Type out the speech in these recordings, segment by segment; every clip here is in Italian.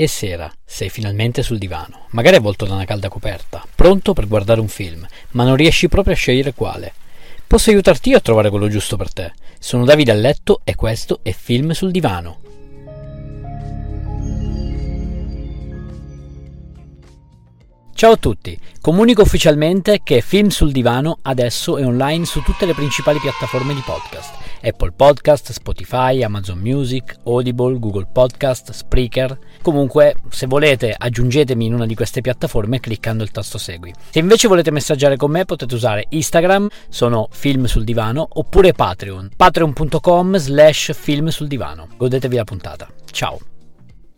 E sera, sei finalmente sul divano, magari avvolto da una calda coperta, pronto per guardare un film, ma non riesci proprio a scegliere quale. Posso aiutarti io a trovare quello giusto per te. Sono Davide a letto e questo è Film sul divano. Ciao a tutti, comunico ufficialmente che Film sul Divano adesso è online su tutte le principali piattaforme di podcast. Apple Podcast, Spotify, Amazon Music, Audible, Google Podcast, Spreaker. Comunque, se volete, aggiungetemi in una di queste piattaforme cliccando il tasto segui. Se invece volete messaggiare con me potete usare Instagram, sono Film sul Divano, oppure Patreon, patreon.com slash film sul divano. Godetevi la puntata. Ciao!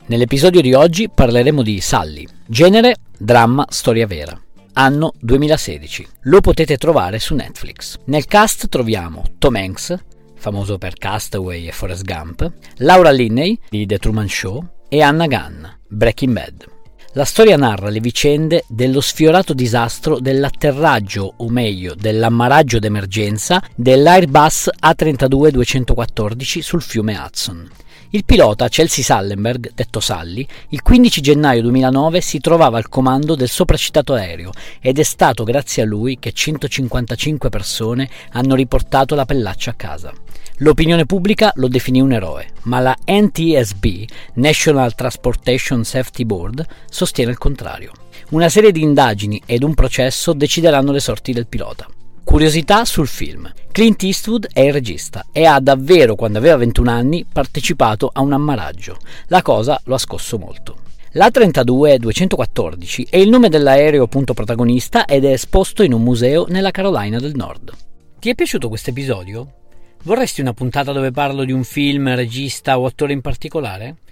Nell'episodio di oggi parleremo di Sally, genere dramma storia vera. Anno 2016. Lo potete trovare su Netflix. Nel cast troviamo Tom Hanks, famoso per Castaway e Forrest Gump, Laura Linney di The Truman Show e Anna Gunn, Breaking Bad. La storia narra le vicende dello sfiorato disastro dell'atterraggio, o meglio, dell'ammaraggio d'emergenza dell'Airbus A32214 sul fiume Hudson. Il pilota Chelsea Sallenberg, detto Sally, il 15 gennaio 2009 si trovava al comando del sopracitato aereo ed è stato grazie a lui che 155 persone hanno riportato la pellaccia a casa. L'opinione pubblica lo definì un eroe, ma la NTSB, National Transportation Safety Board, sostiene il contrario. Una serie di indagini ed un processo decideranno le sorti del pilota. Curiosità sul film. Clint Eastwood è il regista e ha davvero, quando aveva 21 anni, partecipato a un ammaraggio. La cosa lo ha scosso molto. L'A32-214 è il nome dell'aereo punto protagonista ed è esposto in un museo nella Carolina del Nord. Ti è piaciuto questo episodio? Vorresti una puntata dove parlo di un film, regista o attore in particolare?